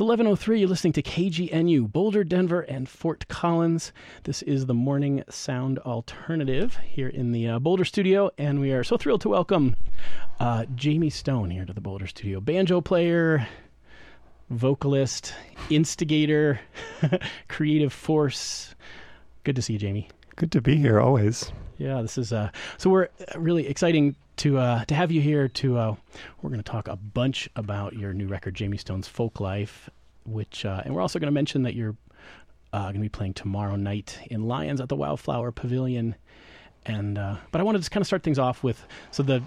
It's 11:03. You're listening to KGNU, Boulder, Denver, and Fort Collins. This is the Morning Sound Alternative here in the uh, Boulder studio, and we are so thrilled to welcome uh, Jayme Stone here to the Boulder studio. Banjo player, vocalist, instigator, creative force. Good to see you, Jayme. Good to be here always. Yeah, this is uh, so we're really exciting to uh, to have you here. To uh, we're going to talk a bunch about your new record, Jayme Stone's Folk Life, which uh, and we're also going to mention that you're uh, going to be playing tomorrow night in Lyons at the Wildflower Pavilion. And uh, but I wanted to just kind of start things off with so the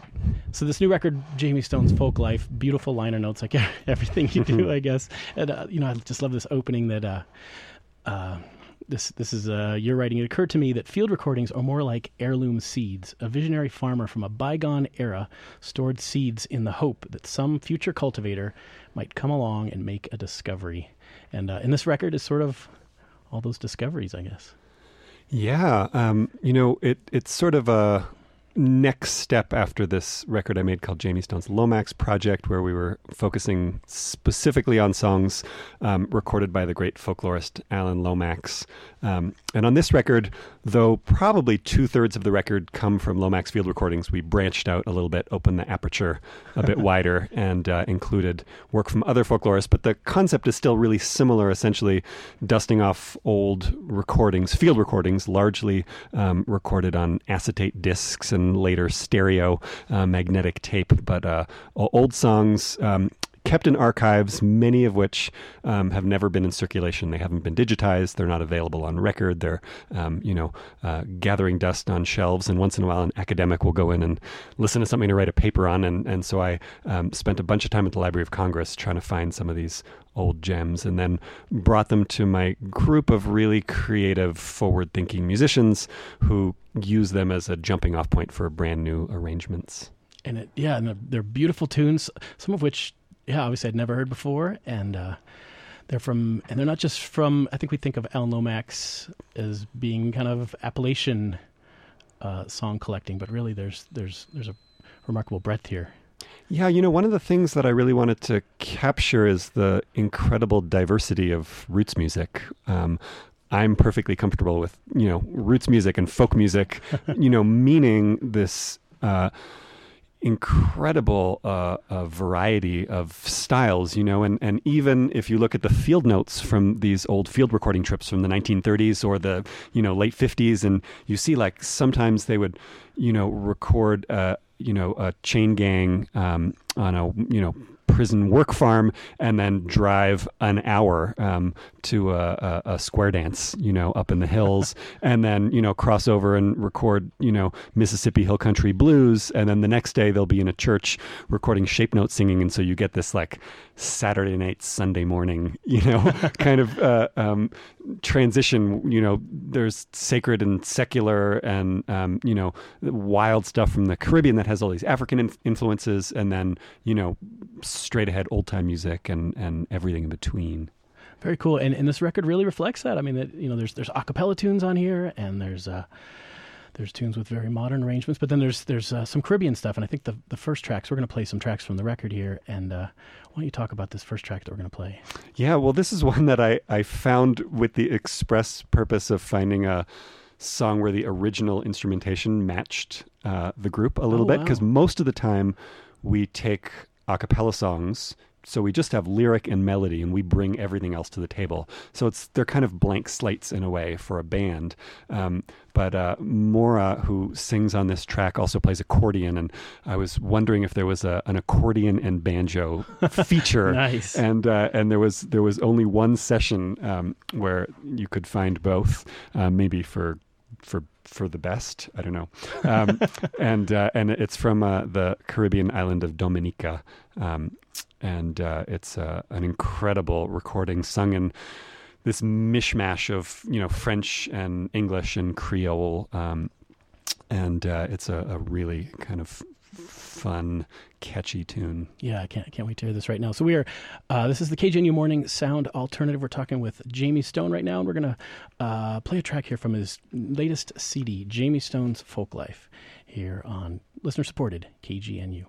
so this new record, Jayme Stone's Folk Life, beautiful liner notes like everything you do, I guess. And uh, you know, I just love this opening that. Uh, uh, this this is uh, your writing. It occurred to me that field recordings are more like heirloom seeds. A visionary farmer from a bygone era stored seeds in the hope that some future cultivator might come along and make a discovery. And uh, and this record is sort of all those discoveries, I guess. Yeah, um, you know, it it's sort of a next step after this record I made called Jayme Stone's Lomax Project, where we were focusing specifically on songs um, recorded by the great folklorist Alan Lomax. Um, and on this record, though probably two thirds of the record come from Lomax field recordings, we branched out a little bit, opened the aperture a bit wider, and uh, included work from other folklorists. But the concept is still really similar, essentially dusting off old recordings, field recordings, largely um, recorded on acetate discs and later stereo uh, magnetic tape, but uh, old songs um, kept in archives, many of which um, have never been in circulation. They haven't been digitized. They're not available on record. They're, um, you know, uh, gathering dust on shelves. And once in a while, an academic will go in and listen to something to write a paper on. And, and so I um, spent a bunch of time at the Library of Congress trying to find some of these old gems and then brought them to my group of really creative, forward thinking musicians who use them as a jumping off point for brand new arrangements. And it, yeah, and they're, they're beautiful tunes, some of which yeah, obviously I'd never heard before, and uh, they're from, and they're not just from. I think we think of Alan Lomax as being kind of Appalachian uh, song collecting, but really there's there's there's a remarkable breadth here. Yeah, you know, one of the things that I really wanted to capture is the incredible diversity of roots music. Um, I'm perfectly comfortable with you know roots music and folk music, you know, meaning this. Uh, incredible uh, uh, variety of styles, you know, and, and even if you look at the field notes from these old field recording trips from the 1930s or the, you know, late 50s, and you see like sometimes they would, you know, record, uh, you know, a chain gang um, on a, you know, prison work farm and then drive an hour um, to a, a, a, square dance, you know, up in the hills, and then you know cross over and record, you know, Mississippi Hill Country blues, and then the next day they'll be in a church recording shape note singing, and so you get this like Saturday night, Sunday morning, you know, kind of uh, um, transition. You know, there's sacred and secular, and um, you know, wild stuff from the Caribbean that has all these African inf- influences, and then you know, straight ahead old time music and and everything in between. Very cool, and and this record really reflects that. I mean, that you know, there's there's acapella tunes on here, and there's uh, there's tunes with very modern arrangements, but then there's there's uh, some Caribbean stuff, and I think the the first tracks we're going to play some tracks from the record here, and uh, why don't you talk about this first track that we're going to play? Yeah, well, this is one that I I found with the express purpose of finding a song where the original instrumentation matched uh, the group a little Oh, bit wow. because most of the time we take a cappella songs so we just have lyric and melody and we bring everything else to the table so it's they're kind of blank slates in a way for a band um, but uh, Moira, who sings on this track, also plays accordion, and I was wondering if there was a, an accordion and banjo feature. Nice. And uh, and there was there was only one session um, where you could find both, uh, maybe for for for the best. I don't know. Um, and uh, and it's from uh, the Caribbean island of Dominica, um, and uh, it's uh, an incredible recording sung in this mishmash of you know French and English and Creole, um, and uh, it's a, a really kind of fun, catchy tune. Yeah, I can't, can't wait to hear this right now. So we are, uh, this is the KGNU Morning Sound Alternative. We're talking with Jayme Stone right now, and we're to uh, play a track here from his latest CD, Jayme Stone's Folk Life, here on listener supported KGNU.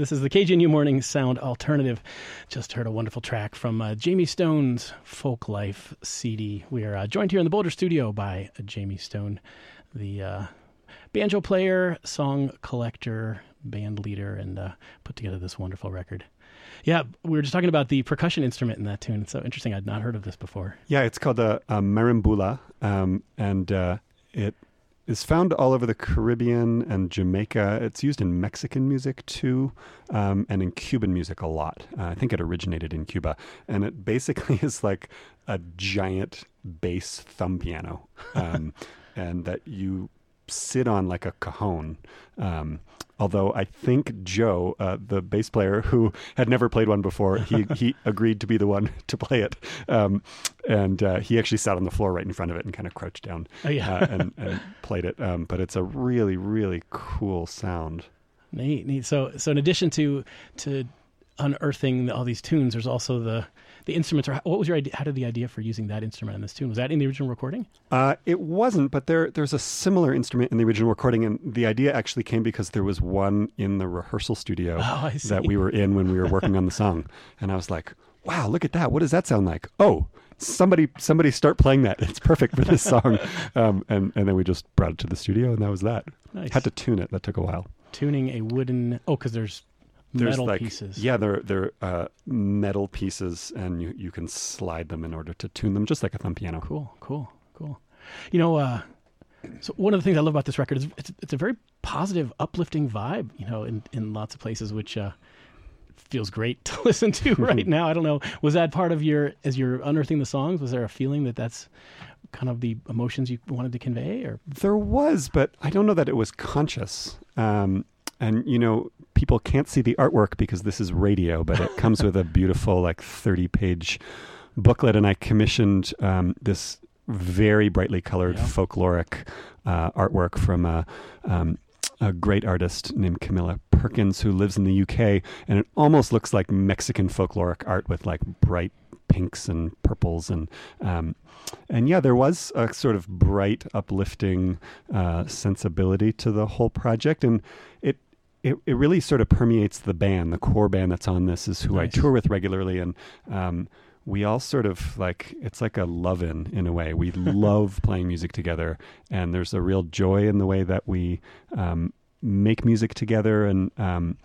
This is the KGNU Morning Sound Alternative. Just heard a wonderful track from uh, Jayme Stone's Folk Life CD. We are uh, joined here in the Boulder studio by Jayme Stone, the uh, banjo player, song collector, band leader, and uh, put together this wonderful record. Yeah, we were just talking about the percussion instrument in that tune. It's so interesting. I'd not heard of this before. Yeah, it's called a, a marimbula, um, and uh, it is found all over the Caribbean and Jamaica. It's used in Mexican music too, um, and in Cuban music a lot. Uh, I think it originated in Cuba, and it basically is like a giant bass thumb piano, um, and that you sit on like a cajon. Um, although I think Joe, uh, the bass player who had never played one before, he he agreed to be the one to play it, um, and uh, he actually sat on the floor right in front of it and kind of crouched down Oh, yeah. uh, and, and played it. Um, but it's a really really cool sound. Neat, neat. So, so in addition to to unearthing all these tunes, there's also the the instruments. Or what was your idea? How did the idea for using that instrument in this tune? Was that in the original recording? Uh, it wasn't, but there there's a similar instrument in the original recording, and the idea actually came because there was one in the rehearsal studio Oh, that we were in when we were working on the song, and I was like, "Wow, look at that! What does that sound like?" Oh, somebody somebody start playing that. It's perfect for this song, um, and and then we just brought it to the studio, and that was that. Nice. Had to tune it. That took a while. Tuning a wooden. Oh, because there's, There's metal like pieces. yeah, they're they're uh, metal pieces, and you you can slide them in order to tune them, just like a thumb piano. Cool, cool, cool. You know, uh, so one of the things I love about this record is it's, it's a very positive, uplifting vibe. You know, in in lots of places, which uh, feels great to listen to right now. I don't know, was that part of your as you're unearthing the songs? Was there a feeling that that's kind of the emotions you wanted to convey, or There was, but I don't know that it was conscious. Um, and you know, people can't see the artwork because this is radio, but it comes with a beautiful, like thirty-page booklet. And I commissioned um, this very brightly colored Yeah. folkloric uh, artwork from a, um, a great artist named Camilla Perkins who lives in the UK, and it almost looks like Mexican folkloric art with like bright pinks and purples and um, and yeah, there was a sort of bright, uplifting uh, sensibility to the whole project, and it, it it really sort of permeates the band. The core band that's on this is who Nice. I tour with regularly, and um, we all sort of like it's like a love-in in a way. We love playing music together, and there's a real joy in the way that we um, make music together, and um,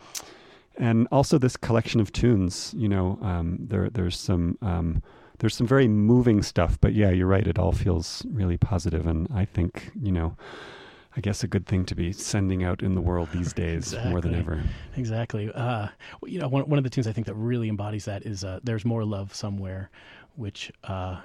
and also this collection of tunes. You know, um, there there's some. Um, there's some very moving stuff, but yeah, you're right. It all feels really positive, and I think you know, I guess a good thing to be sending out in the world these days more than ever. exactly? Uh, you know, one one of the tunes I think that really embodies that is uh, "There's More Love Somewhere," which. Uh,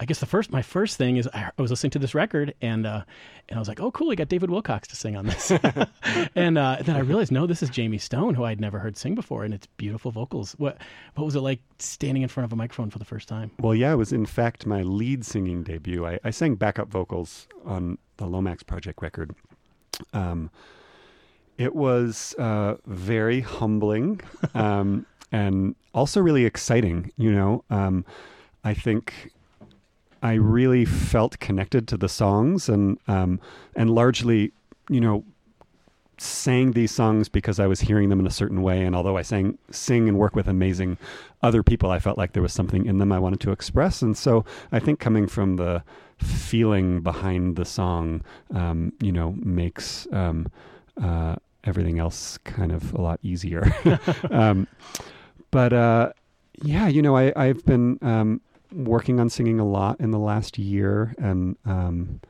I guess the first, my first thing is I was listening to this record and uh, and I was like, oh, cool, he got David Wilcox to sing on this, and uh, then I realized, no, this is Jayme Stone, who I'd never heard sing before, and it's beautiful vocals. What what was it like standing in front of a microphone for the first time? Well, yeah, it was in fact my lead singing debut. I, I sang backup vocals on the Lomax Project record. Um, it was uh, very humbling um, and also really exciting. You know, um, I think I really felt connected to the songs and um, and largely, you know, sang these songs because I was hearing them in a certain way. And although I sang, sing and work with amazing other people, I felt like there was something in them I wanted to express. And so I think coming from the feeling behind the song, um, you know, makes um, uh, everything else kind of a lot easier. um, but uh, yeah, you know, I, I've been um, working on singing a lot in the last year, and um,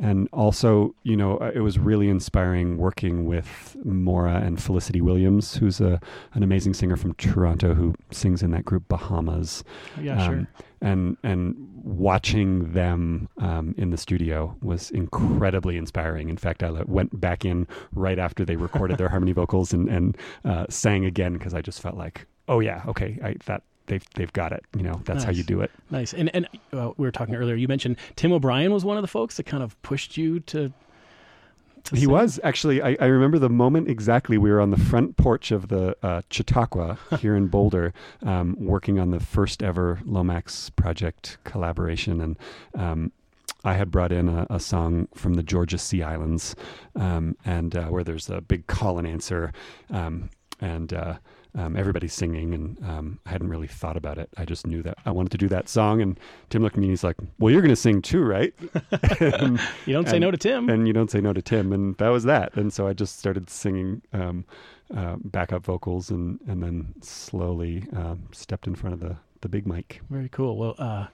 and also, you know, uh, it was really inspiring working with Moira and Felicity Williams, who's a an amazing singer from Toronto who sings in that group Bahamas. Yeah, sure. Um, and and watching them um, in the studio was incredibly inspiring. In fact, I went back in right after they recorded their harmony vocals and and uh, sang again because I just felt like, oh yeah, okay, I, that they've they've got it. You know, that's how you do it. Nice. And and uh, we were talking earlier. You mentioned Tim O'Brien was one of the folks that kind of pushed you to. to He sing? was actually. I, I remember the moment exactly. We were on the front porch of the uh, Chautauqua here in Boulder, um, working on the first ever Lomax project collaboration, and um, I had brought in a, a, song from the Georgia Sea Islands, um, and uh, where there's a big call and answer, um, and uh, um, everybody's singing, and um, I hadn't really thought about it. I just knew that I wanted to do that song, and Tim looked at me and he's like, "Well, you're going to sing too, right?" and, you don't say no to Tim, and you don't say no to Tim, and that was that. And so I just started singing um, uh, backup vocals, and and then slowly um, stepped in front of the the big mic. Very cool. Well, uh,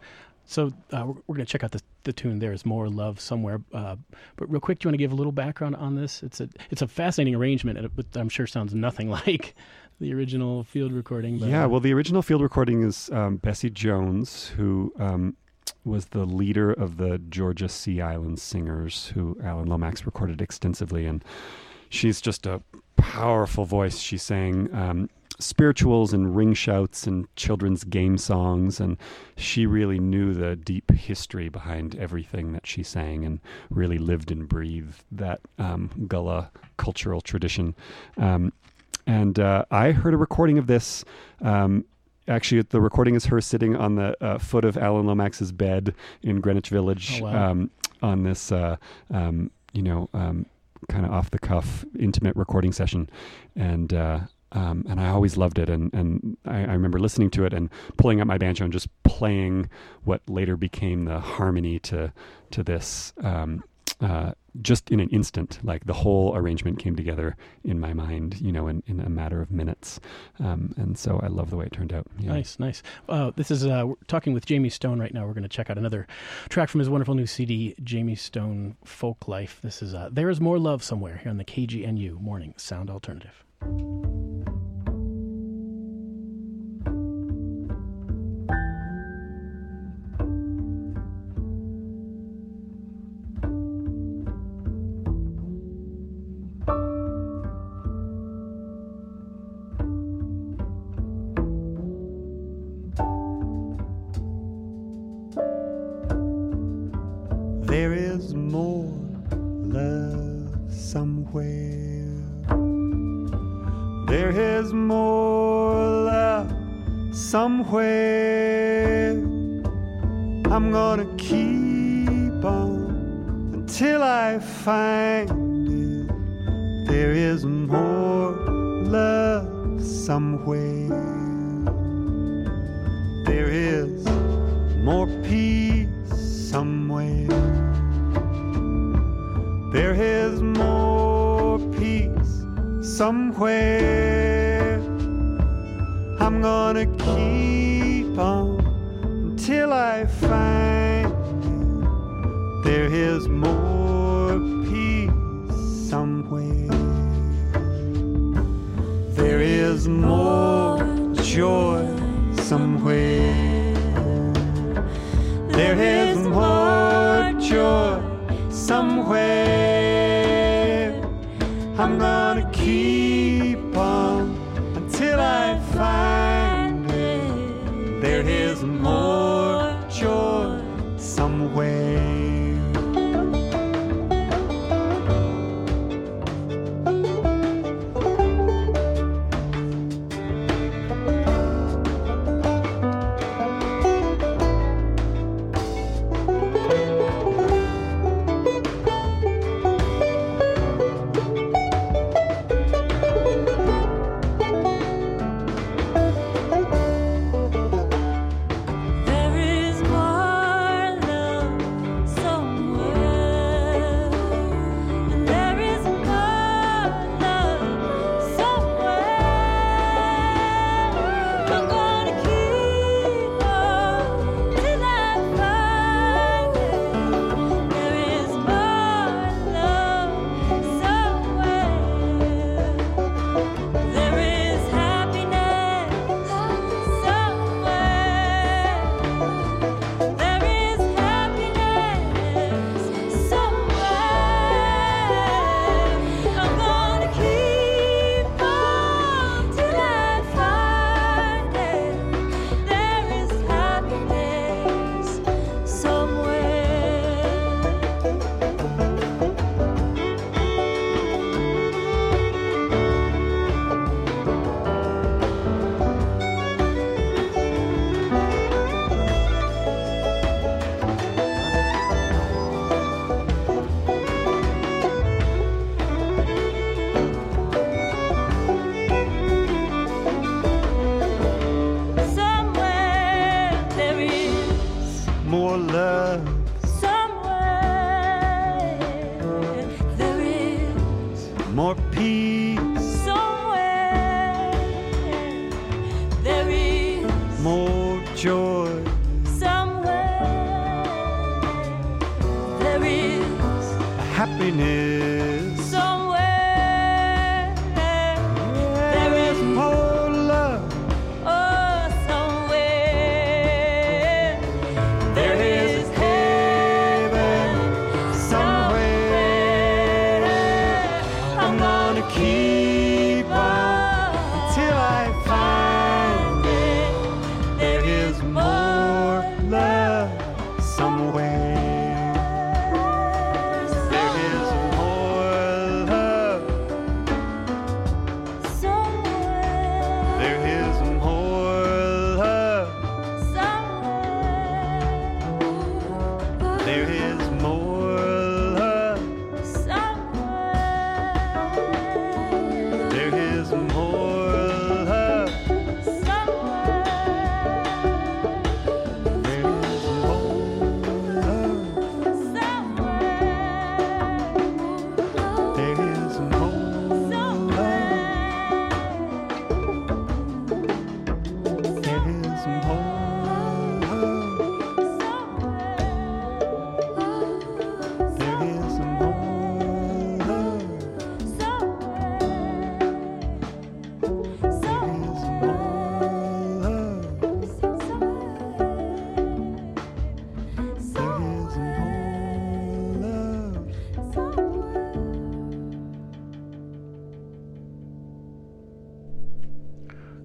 so uh, we're, we're going to check out the, the tune. There's more love somewhere. Uh, but real quick, do you want to give a little background on this? It's a it's a fascinating arrangement, and it, I'm sure sounds nothing like the original field recording. But, yeah, uh, well, the original field recording is um, Bessie Jones, who um, was the leader of the Georgia Sea Island Singers, who Alan Lomax recorded extensively, and she's just a powerful voice. She sang. Um, spirituals and ring shouts and children's game songs and she really knew the deep history behind everything that she sang and really lived and breathed that um, gullah cultural tradition um, and uh, I heard a recording of this. Um, actually, the recording is her sitting on the uh, foot of Alan Lomax's bed in Greenwich Village oh, wow. um, on this, uh, um, you know, um, kind of off the cuff, intimate recording session. And uh, um, and I always loved it. And, and I, I, remember listening to it and pulling out my banjo and just playing what later became the harmony to to this. Um, uh, just in an instant, like the whole arrangement came together in my mind, you know, in, in a matter of minutes. Um, and so I love the way it turned out. Yeah. Nice, nice. Uh, this is, uh, we're talking with Jayme Stone right now. We're going to check out another track from his wonderful new CD, Jayme Stone Folk Life. This is uh, There Is More Love Somewhere here on the KGNU Morning Sound Alternative. I'm gonna keep on until I find you. There is more peace somewhere. There is more joy somewhere. There is more joy somewhere. Joy. Somewhere there is Happiness.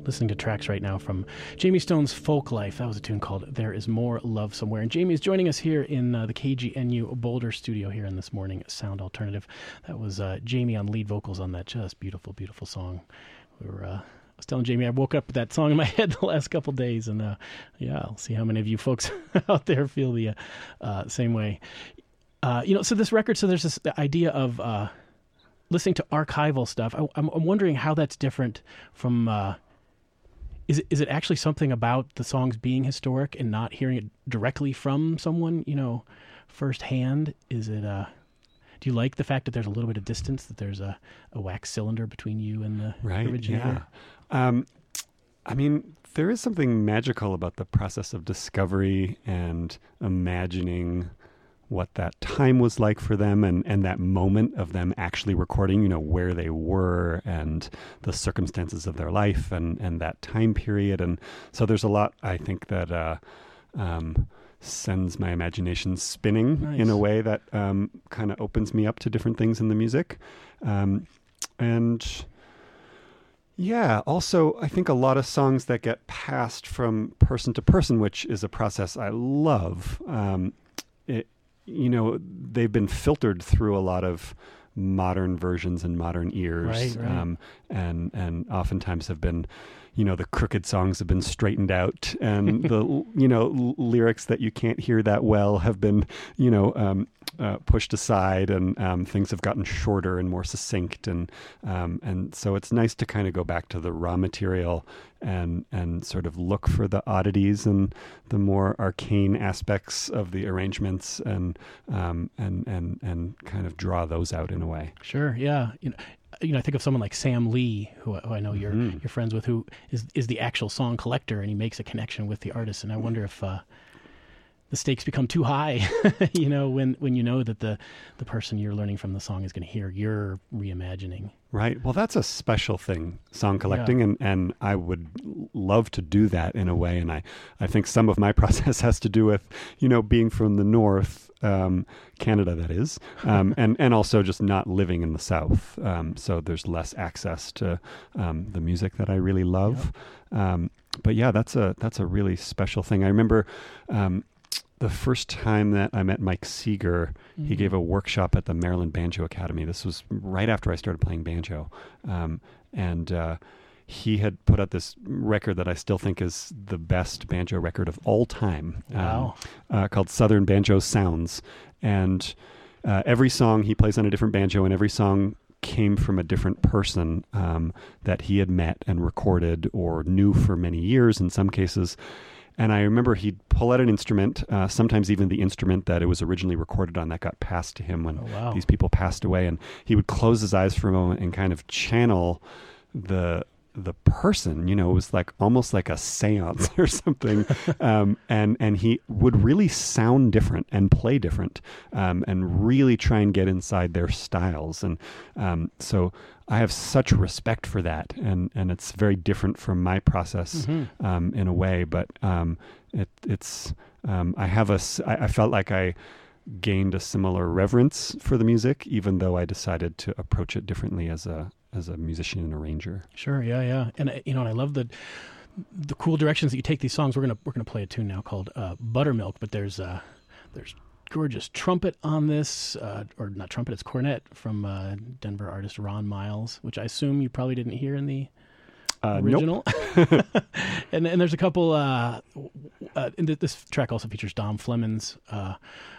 Listening to tracks right now from Jayme Stone's Folk Life. That was a tune called There Is More Love Somewhere. And Jayme is joining us here in uh, the KGNU Boulder studio here in this morning Sound Alternative. That was uh, Jayme on lead vocals on that just beautiful, beautiful song. We were. Uh, I was telling Jayme I woke up with that song in my head the last couple days, and uh, yeah, I'll see how many of you folks out there feel the uh, uh, same way. Uh, you know, so this record, so there's this idea of uh, listening to archival stuff. I, I'm wondering how that's different from. Is it, is it actually something about the songs being historic and not hearing it directly from someone, you know, firsthand? Is it? Uh, do you like the fact that there's a little bit of distance, that there's a, a wax cylinder between you and the Right. originator? Yeah. Um, I mean, there is something magical about the process of discovery and imagining what that time was like for them and, and that moment of them actually recording, you know, where they were and the circumstances of their life and, and that time period. And so there's a lot, I think, that uh, um, sends my imagination spinning in a way that um, kind of opens me up to different things in the music. Um, and yeah, also, I think a lot of songs that get passed from person to person, which is a process I love, um, it, you know, they've been filtered through a lot of modern versions and modern ears, Right, right. Um, and and oftentimes have been, you know, the crooked songs have been straightened out, and the you know l- lyrics that you can't hear that well have been, you know, um, uh, pushed aside, and um, things have gotten shorter and more succinct, and um, and so it's nice to kind of go back to the raw material and and sort of look for the oddities and the more arcane aspects of the arrangements, and um, and and and kind of draw those out in a way. Sure. Yeah. You know, you know, I think of someone like Sam Lee, who, who I know you're Mhm. you're friends with, who is is the actual song collector, and he makes a connection with the artist. And I wonder if uh, the stakes become too high, you know, when when you know that the the person you're learning from the song is going to hear your reimagining. Right. Well, that's a special thing, song collecting, and, and I would love to do that in a way. And I, I think some of my process has to do with, you know, being from the north, um, Canada, that is, um, and and also just not living in the south. Um, so there's less access to um, the music that I really love. Um, but yeah, that's a that's a really special thing. I remember. Um, the first time that I met Mike Seeger, he gave a workshop at the Maryland Banjo Academy. This was right after I started playing banjo. Um, and uh, he had put out this record that I still think is the best banjo record of all time um, Wow. uh, called Southern Banjo Sounds. And uh, every song he plays on a different banjo, and every song came from a different person um, that he had met and recorded or knew for many years in some cases. And I remember he'd pull out an instrument, uh, sometimes even the instrument that it was originally recorded on that got passed to him when Oh, wow. these people passed away. And he would close his eyes for a moment and kind of channel the the person. You know, it was like almost like a séance or something. um, and and he would really sound different and play different, um, and really try and get inside their styles. And um, so I have such respect for that, and and it's very different from my process Mm-hmm. um, in a way. But um, it it's um, I have a I, I felt like I gained a similar reverence for the music, even though I decided to approach it differently as a as a musician and arranger. Sure, yeah, yeah, and uh, you know, and I love the the cool directions that you take these songs. We're gonna we're gonna play a tune now called uh, Buttermilk, but there's uh, there's gorgeous trumpet on this, uh, or not trumpet, it's cornet from uh, Denver artist Ron Miles, which I assume you probably didn't hear in the Uh, nope. original. and and there's a couple. Uh, uh, and th- this track also features Dom Flemons, uh,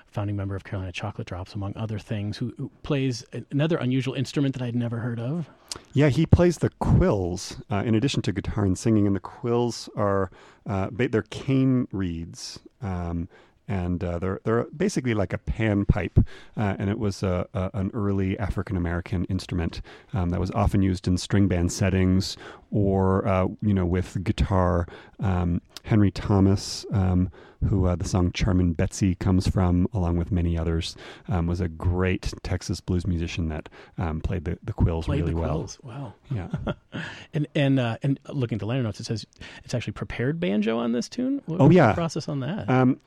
founding member of Carolina Chocolate Drops, among other things, who, who plays another unusual instrument that I'd never heard of. Yeah, he plays the quills uh, in addition to guitar and singing, and the quills are uh, they're cane reeds, um, and uh, they're they're basically like a pan pipe, uh, and it was a, a, an early African American instrument um, that was often used in string band settings or uh, you know with guitar. Um, Henry Thomas. Um, who uh, the song Charmin Betsy comes from, along with many others, um, was a great Texas blues musician that um, played the, the quills Played really the well. quills. Wow. Yeah. And and uh, and looking at the liner notes, it says it's actually prepared banjo on this tune. What Oh, yeah. the process on that. Um,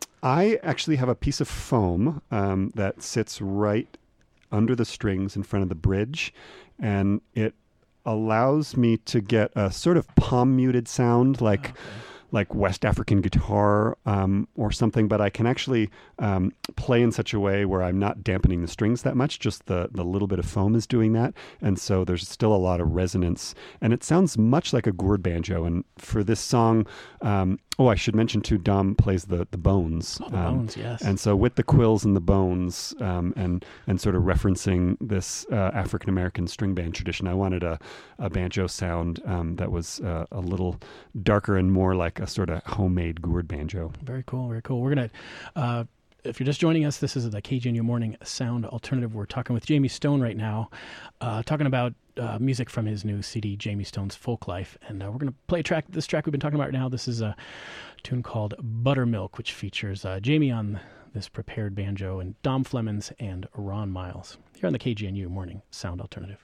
I actually have a piece of foam um, that sits right under the strings in front of the bridge, and it allows me to get a sort of palm muted sound, like like West African guitar um, or something. But I can actually um, play in such a way where I'm not dampening the strings that much. Just the the little bit of foam is doing that, and so there's still a lot of resonance, and it sounds much like a gourd banjo. And for this song, um, oh, I should mention too, Dom plays the the bones. Oh, the um, bones, yes. and so with the quills and the bones, um, and and sort of referencing this uh, African American string band tradition, I wanted a, a banjo sound um, that was uh, a little darker and more like a sort of homemade gourd banjo. Very cool. Very cool. We're gonna. Uh, if you're just joining us, this is the KGNU Morning Sound Alternative. We're talking with Jayme Stone right now, uh, talking about uh, music from his new CD, Jayme Stone's Folk Life, and uh, we're gonna play a track. This track we've been talking about right now. This is a tune called Buttermilk, which features uh, Jayme on this prepared banjo and Dom Flemons and Ron Miles here on the KGNU Morning Sound Alternative.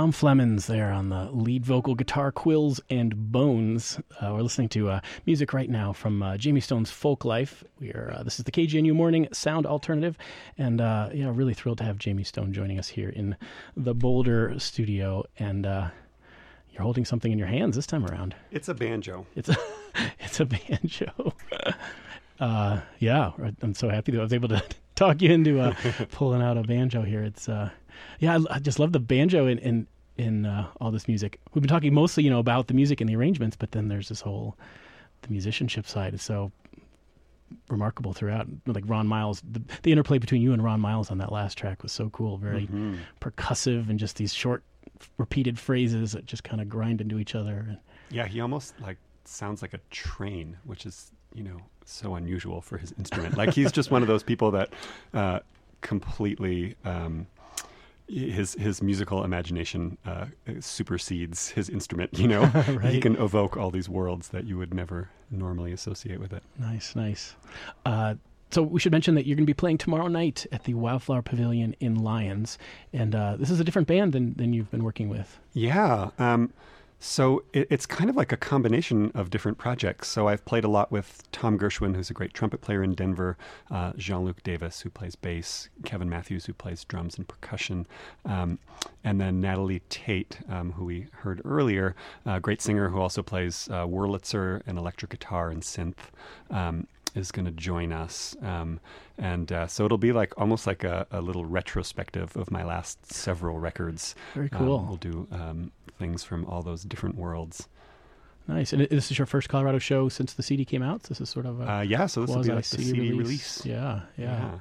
Dom Flemons there on the lead vocal guitar, Quills and Bones. Uh, we're listening to uh, music right now from uh, Jayme Stone's Folk Life. We are uh, this is the KGNU Morning Sound Alternative, and uh, yeah, really thrilled to have Jayme Stone joining us here in the Boulder studio. And uh, you're holding something in your hands this time around. It's a banjo. It's a it's a banjo. Uh, yeah, I'm so happy that I was able to talk you into uh, pulling out a banjo here. It's uh, yeah, I, I just love the banjo in in, in uh, all this music. We've been talking mostly, you know, about the music and the arrangements, but then there's this whole the musicianship side is so remarkable throughout. Like Ron Miles, the, the interplay between you and Ron Miles on that last track was so cool, very percussive, and just these short, repeated phrases that just kind of grind into each other. And, Yeah, he almost like sounds like a train, which is you know so unusual for his instrument. like he's just one of those people that uh, completely um, his his musical imagination uh, supersedes his instrument. You know, he can evoke all these worlds that you would never normally associate with it. Nice, nice. Uh, so we should mention that you're going to be playing tomorrow night at the Wildflower Pavilion in Lyons, and uh, this is a different band than than you've been working with. Yeah. Um, so it, it's kind of like a combination of different projects. So I've played a lot with Tom Gershwin, who's a great trumpet player in Denver, uh, Jean Luc Davis, who plays bass, Kevin Matthews, who plays drums and percussion, um, and then Natalie Tate, um, who we heard earlier, a great singer who also plays uh, Wurlitzer and electric guitar and synth. Um, is going to join us, um, and uh, so it'll be like almost like a, a little retrospective of my last several records. Very Um, cool. we'll do um, things from all those different worlds. Nice. And this is your first Colorado show since the CD came out. So this is sort of a Uh, yeah, so this will be like the CD release. Yeah, yeah.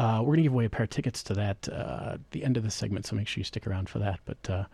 Uh, we're going to give away a pair of tickets to that uh, at the end of the segment, so make sure you stick around for that. But uh,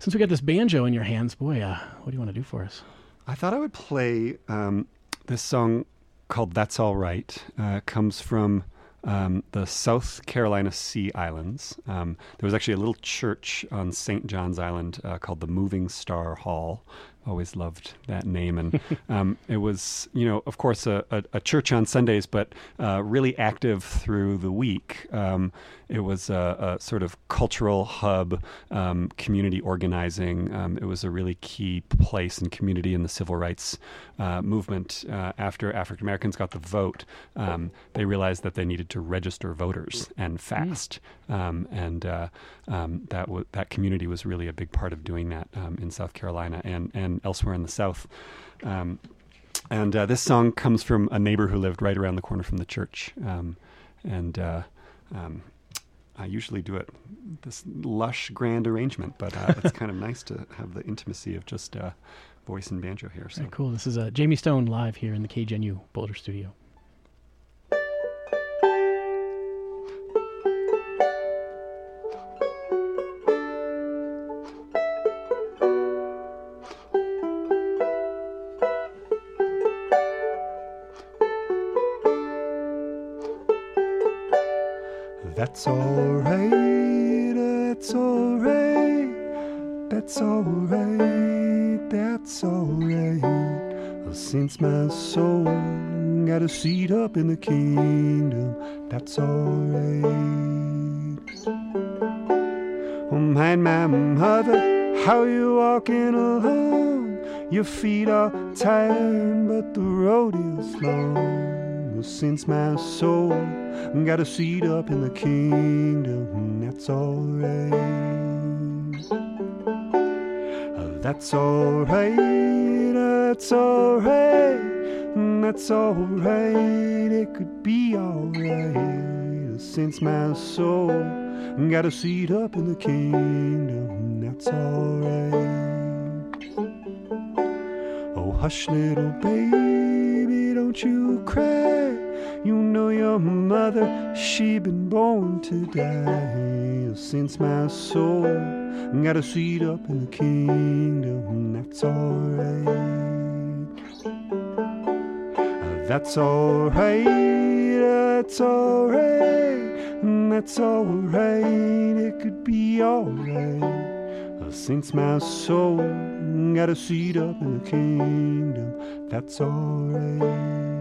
since we got this banjo in your hands, boy, uh, what do you want to do for us? I thought I would play um, this song called "That's All Right." Uh, comes from um, the South Carolina Sea Islands. Um, there was actually a little church on St. John's Island uh, called the Moving Star Hall. Always loved that name, and um, it was, you know, of course, a, a, a church on Sundays, but uh, really active through the week. Um, it was a, a sort of cultural hub, um, community organizing. Um, it was a really key place and community in the civil rights uh, movement. Uh, after African Americans got the vote, um, they realized that they needed to register voters and fast, um, and uh, um, that w- that community was really a big part of doing that um, in South Carolina and and elsewhere in the South. Um, and uh, this song comes from a neighbor who lived right around the corner from the church. Um, and uh, um, I usually do it this lush, grand arrangement, but uh, it's kind of nice to have the intimacy of just uh, voice and banjo here. So cool. This is uh, Jayme Stone live here in the KGNU Boulder studio. That's alright, that's alright, that's alright, that's alright. Since my soul got a seat up in the kingdom, that's alright. Oh, mind my mother, how you walking along? Your feet are tired, but the road is long. Since my soul got a seat up in the kingdom, that's alright. Uh, that's alright, that's alright, that's alright, it could be alright. Since my soul got a seat up in the kingdom, that's alright. Oh, hush, little baby, don't you cry. Your mother, she been born to die. Since my soul got a seat up in the kingdom, that's alright. That's alright, that's alright, that's alright, it could be alright. Since my soul got a seat up in the kingdom, that's alright.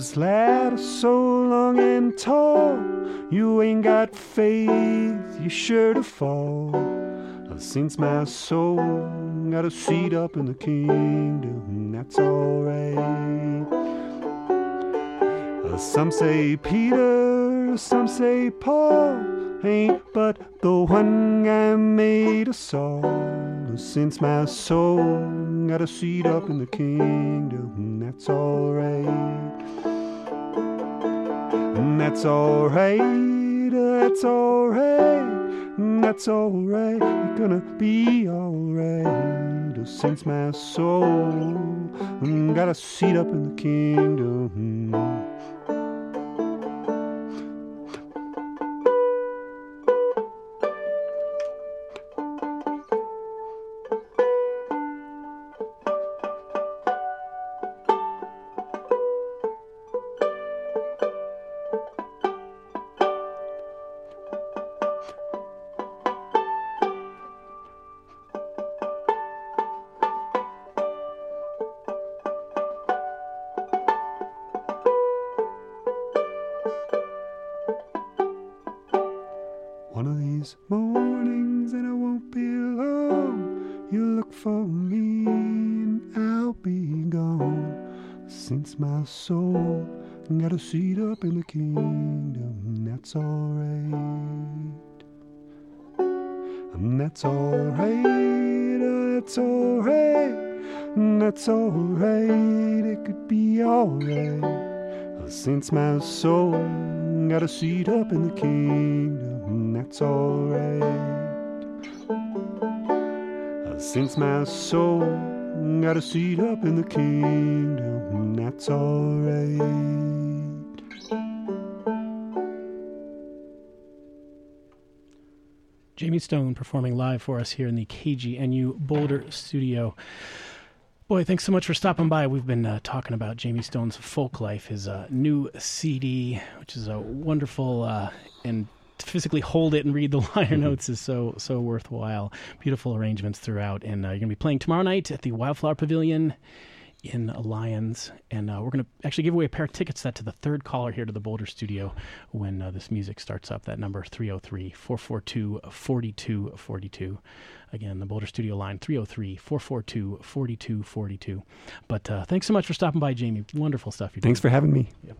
Jacob's ladder so long and tall. You ain't got faith, you're sure to fall. Since my soul got a seat up in the kingdom, that's alright. Uh, some say Peter, some say Paul, ain't but the one guy made us all. Since my soul got a seat up in the kingdom, that's alright. That's alright, that's alright, that's alright, it's gonna be alright. Oh, since my soul got a seat up in the kingdom. Seat up in the kingdom, that's alright. That's alright, oh, that's alright, that's alright, it could be alright. Uh, since my soul got a seat up in the kingdom, that's alright. Uh, since my soul got a seat up in the kingdom, that's alright. Jayme Stone performing live for us here in the KGNU Boulder studio. Boy, thanks so much for stopping by. We've been uh, talking about Jayme Stone's folk life, his uh, new CD, which is a wonderful uh, and to physically hold it and read the liner notes is so so worthwhile. Beautiful arrangements throughout, and uh, you're going to be playing tomorrow night at the Wildflower Pavilion in Lyons, and uh, we're going to actually give away a pair of tickets that to the third caller here to the Boulder studio when uh, this music starts up. That number 303-442-4242. Again, the Boulder studio line 303-442-4242. But uh, thanks so much for stopping by, Jayme. Wonderful stuff you're doing. Thanks for having me. Yep.